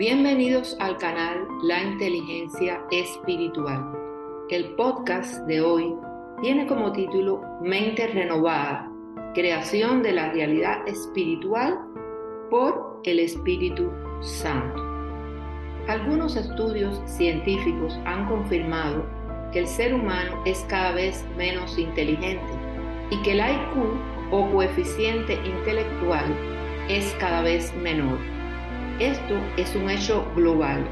Bienvenidos al canal La Inteligencia Espiritual. El podcast de hoy tiene como título Mente Renovada, creación de la realidad espiritual por el Espíritu Santo. Algunos estudios científicos han confirmado que el ser humano es cada vez menos inteligente y que el IQ o coeficiente intelectual es cada vez menor. Esto es un hecho global.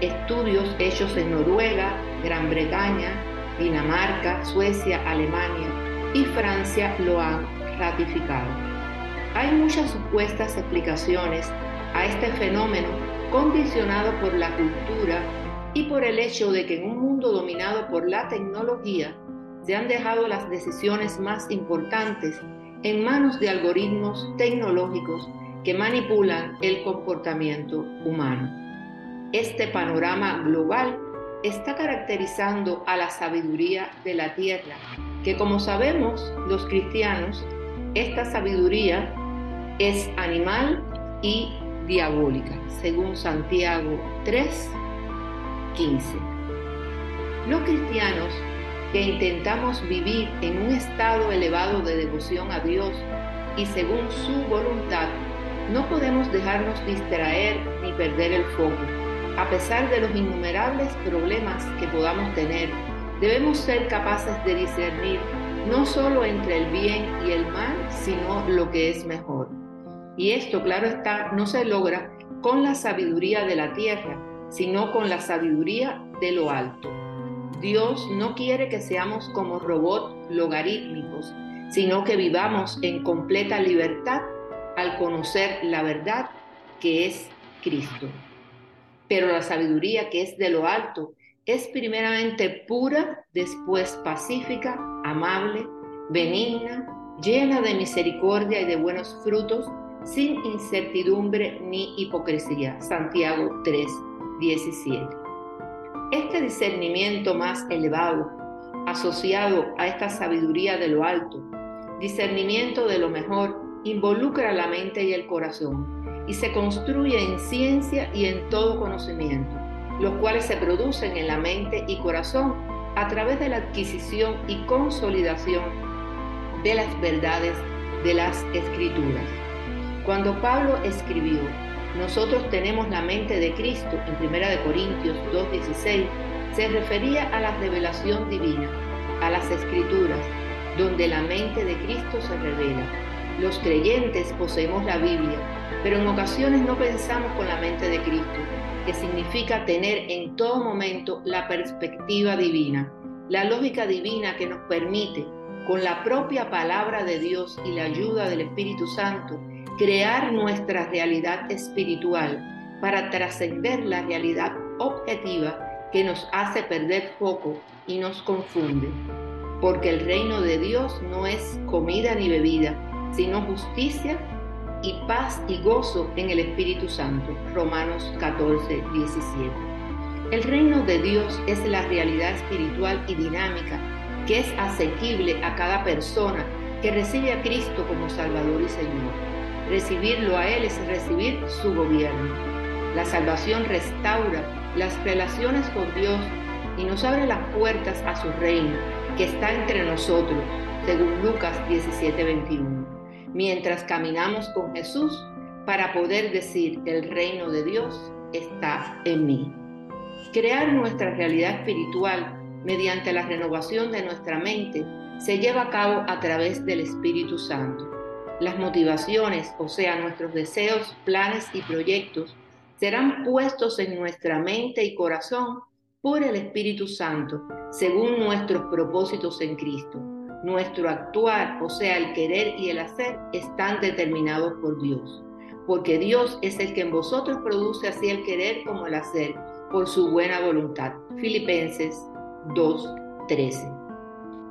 Estudios hechos en Noruega, Gran Bretaña, Dinamarca, Suecia, Alemania y Francia lo han ratificado. Hay muchas supuestas explicaciones a este fenómeno condicionado por la cultura y por el hecho de que en un mundo dominado por la tecnología se han dejado las decisiones más importantes en manos de algoritmos tecnológicos que manipulan el comportamiento humano. Este panorama global está caracterizando a la sabiduría de la tierra, que como sabemos los cristianos, esta sabiduría es animal y diabólica, según Santiago 3, 15. Los cristianos que intentamos vivir en un estado elevado de devoción a Dios y según su voluntad, no podemos dejarnos distraer ni perder el foco. A pesar de los innumerables problemas que podamos tener, debemos ser capaces de discernir no solo entre el bien y el mal, sino lo que es mejor. Y esto, claro está, no se logra con la sabiduría de la tierra, sino con la sabiduría de lo alto. Dios no quiere que seamos como robots logarítmicos, sino que vivamos en completa libertad al conocer la verdad que es Cristo. Pero la sabiduría que es de lo alto es primeramente pura, después pacífica, amable, benigna, llena de misericordia y de buenos frutos, sin incertidumbre ni hipocresía. Santiago 3, 17. Este discernimiento más elevado, asociado a esta sabiduría de lo alto, discernimiento de lo mejor, involucra la mente y el corazón y se construye en ciencia y en todo conocimiento, los cuales se producen en la mente y corazón a través de la adquisición y consolidación de las verdades de las escrituras. Cuando Pablo escribió, nosotros tenemos la mente de Cristo en 1 Corintios 2.16, se refería a la revelación divina, a las escrituras, donde la mente de Cristo se revela los creyentes poseemos la Biblia, pero en ocasiones no pensamos con la mente de Cristo, que significa tener en todo momento la perspectiva divina, la lógica divina que nos permite, con la propia palabra de Dios y la ayuda del Espíritu Santo, crear nuestra realidad espiritual para trascender la realidad objetiva que nos hace perder foco y nos confunde. Porque el reino de Dios no es comida ni bebida, sino justicia y paz y gozo en el Espíritu Santo. Romanos 14, 17. El reino de Dios es la realidad espiritual y dinámica que es asequible a cada persona que recibe a Cristo como Salvador y Señor. Recibirlo a Él es recibir su gobierno. La salvación restaura las relaciones con Dios y nos abre las puertas a su reino que está entre nosotros, según Lucas 17, 21 mientras caminamos con Jesús para poder decir el reino de Dios está en mí. Crear nuestra realidad espiritual mediante la renovación de nuestra mente se lleva a cabo a través del Espíritu Santo. Las motivaciones, o sea, nuestros deseos, planes y proyectos, serán puestos en nuestra mente y corazón por el Espíritu Santo, según nuestros propósitos en Cristo. Nuestro actuar, o sea, el querer y el hacer, están determinados por Dios, porque Dios es el que en vosotros produce así el querer como el hacer, por su buena voluntad. Filipenses 2:13.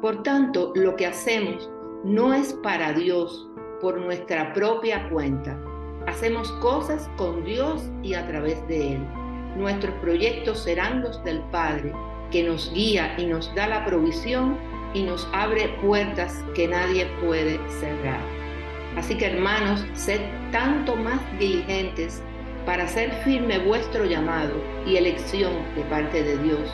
Por tanto, lo que hacemos no es para Dios por nuestra propia cuenta. Hacemos cosas con Dios y a través de Él. Nuestros proyectos serán los del Padre, que nos guía y nos da la provisión y nos abre puertas que nadie puede cerrar. Así que hermanos, sed tanto más diligentes para hacer firme vuestro llamado y elección de parte de Dios,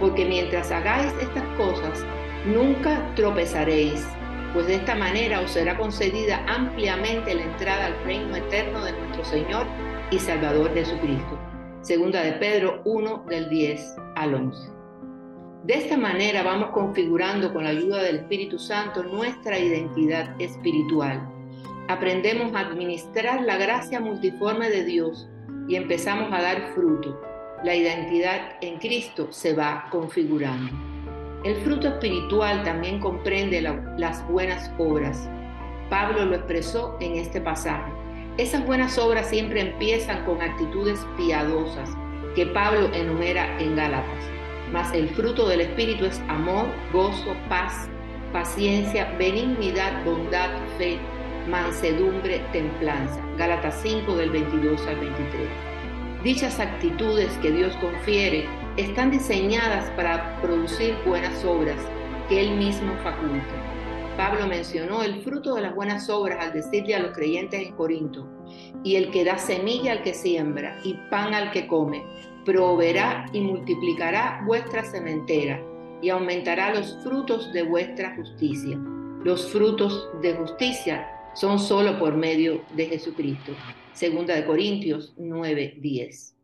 porque mientras hagáis estas cosas, nunca tropezaréis, pues de esta manera os será concedida ampliamente la entrada al reino eterno de nuestro Señor y Salvador Jesucristo. Segunda de Pedro 1 del 10 al 11. De esta manera vamos configurando con la ayuda del Espíritu Santo nuestra identidad espiritual. Aprendemos a administrar la gracia multiforme de Dios y empezamos a dar fruto. La identidad en Cristo se va configurando. El fruto espiritual también comprende las buenas obras. Pablo lo expresó en este pasaje. Esas buenas obras siempre empiezan con actitudes piadosas que Pablo enumera en Gálatas. Mas el fruto del Espíritu es amor, gozo, paz, paciencia, benignidad, bondad, fe, mansedumbre, templanza. Gálatas 5 del 22 al 23. Dichas actitudes que Dios confiere están diseñadas para producir buenas obras que Él mismo faculta. Pablo mencionó el fruto de las buenas obras al decirle a los creyentes en Corinto, y el que da semilla al que siembra y pan al que come, proveerá y multiplicará vuestra sementera y aumentará los frutos de vuestra justicia. Los frutos de justicia son solo por medio de Jesucristo. Segunda de Corintios 9:10.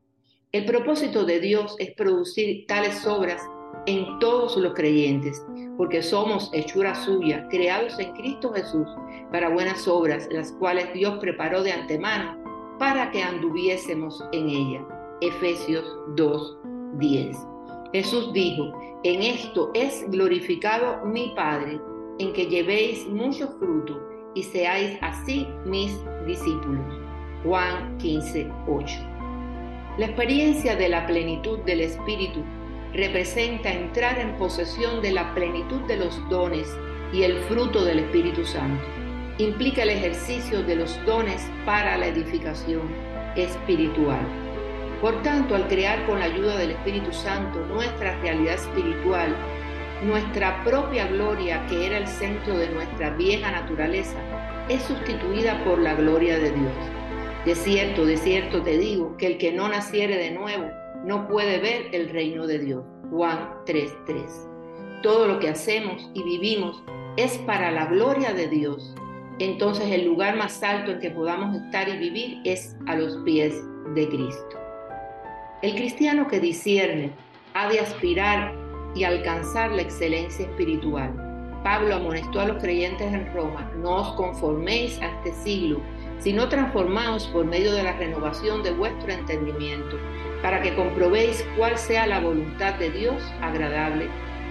El propósito de Dios es producir tales obras en todos los creyentes, porque somos hechura suya, creados en Cristo Jesús para buenas obras, las cuales Dios preparó de antemano para que anduviésemos en ella. Efesios 2:10. Jesús dijo, en esto es glorificado mi Padre, en que llevéis mucho fruto y seáis así mis discípulos. Juan 15:8. La experiencia de la plenitud del Espíritu representa entrar en posesión de la plenitud de los dones y el fruto del Espíritu Santo. Implica el ejercicio de los dones para la edificación espiritual. Por tanto, al crear con la ayuda del Espíritu Santo nuestra realidad espiritual, nuestra propia gloria, que era el centro de nuestra vieja naturaleza, es sustituida por la gloria de Dios. De cierto, de cierto te digo, que el que no naciere de nuevo no puede ver el reino de Dios. Juan 3:3. Todo lo que hacemos y vivimos es para la gloria de Dios. Entonces el lugar más alto en que podamos estar y vivir es a los pies de Cristo. El cristiano que discierne ha de aspirar y alcanzar la excelencia espiritual. Pablo amonestó a los creyentes en Roma, no os conforméis a este siglo, sino transformaos por medio de la renovación de vuestro entendimiento, para que comprobéis cuál sea la voluntad de Dios agradable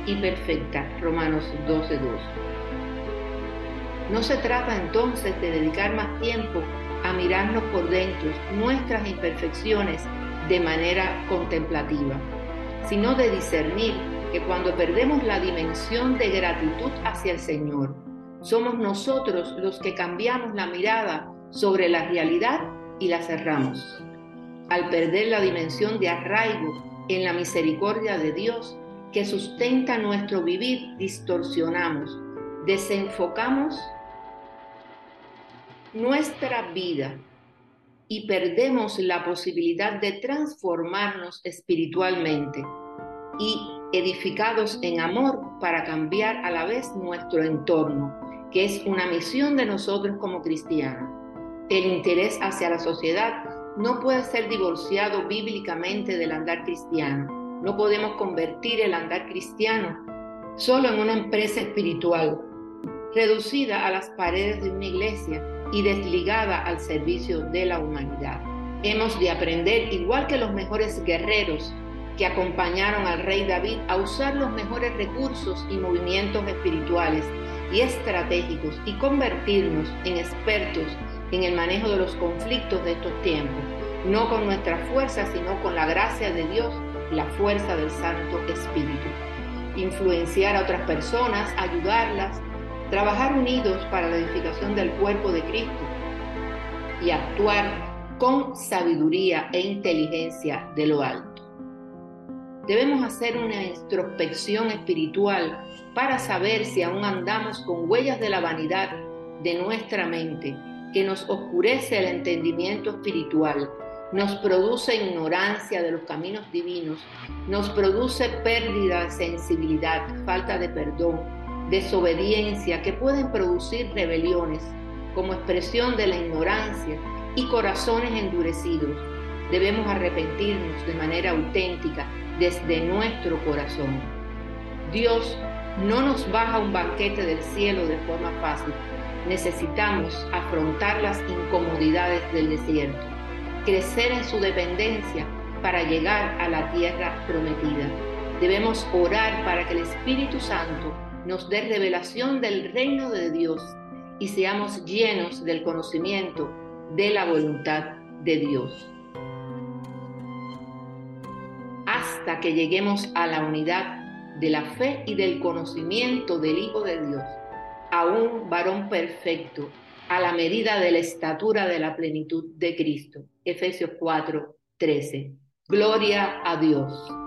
y perfecta. Romanos 12:2. No se trata entonces de dedicar más tiempo a mirarnos por dentro nuestras imperfecciones de manera contemplativa, sino de discernir que cuando perdemos la dimensión de gratitud hacia el Señor, somos nosotros los que cambiamos la mirada sobre la realidad y la cerramos. Al perder la dimensión de arraigo en la misericordia de Dios que sustenta nuestro vivir, distorsionamos, desenfocamos nuestra vida y perdemos la posibilidad de transformarnos espiritualmente y edificados en amor para cambiar a la vez nuestro entorno, que es una misión de nosotros como cristianos. El interés hacia la sociedad no puede ser divorciado bíblicamente del andar cristiano. No podemos convertir el andar cristiano solo en una empresa espiritual, reducida a las paredes de una iglesia y desligada al servicio de la humanidad. Hemos de aprender, igual que los mejores guerreros que acompañaron al rey David, a usar los mejores recursos y movimientos espirituales y estratégicos y convertirnos en expertos en el manejo de los conflictos de estos tiempos, no con nuestra fuerza, sino con la gracia de Dios, la fuerza del Santo Espíritu. Influenciar a otras personas, ayudarlas, trabajar unidos para la edificación del cuerpo de Cristo y actuar con sabiduría e inteligencia de lo alto. Debemos hacer una introspección espiritual para saber si aún andamos con huellas de la vanidad de nuestra mente que nos oscurece el entendimiento espiritual nos produce ignorancia de los caminos divinos, nos produce pérdida de sensibilidad, falta de perdón, desobediencia que pueden producir rebeliones como expresión de la ignorancia y corazones endurecidos. Debemos arrepentirnos de manera auténtica desde nuestro corazón. Dios no nos baja un banquete del cielo de forma fácil. Necesitamos afrontar las incomodidades del desierto, crecer en su dependencia para llegar a la tierra prometida. Debemos orar para que el Espíritu Santo nos dé revelación del reino de Dios y seamos llenos del conocimiento de la voluntad de Dios. Hasta que lleguemos a la unidad de la fe y del conocimiento del Hijo de Dios, a un varón perfecto, a la medida de la estatura de la plenitud de Cristo. Efesios 4, 13. Gloria a Dios.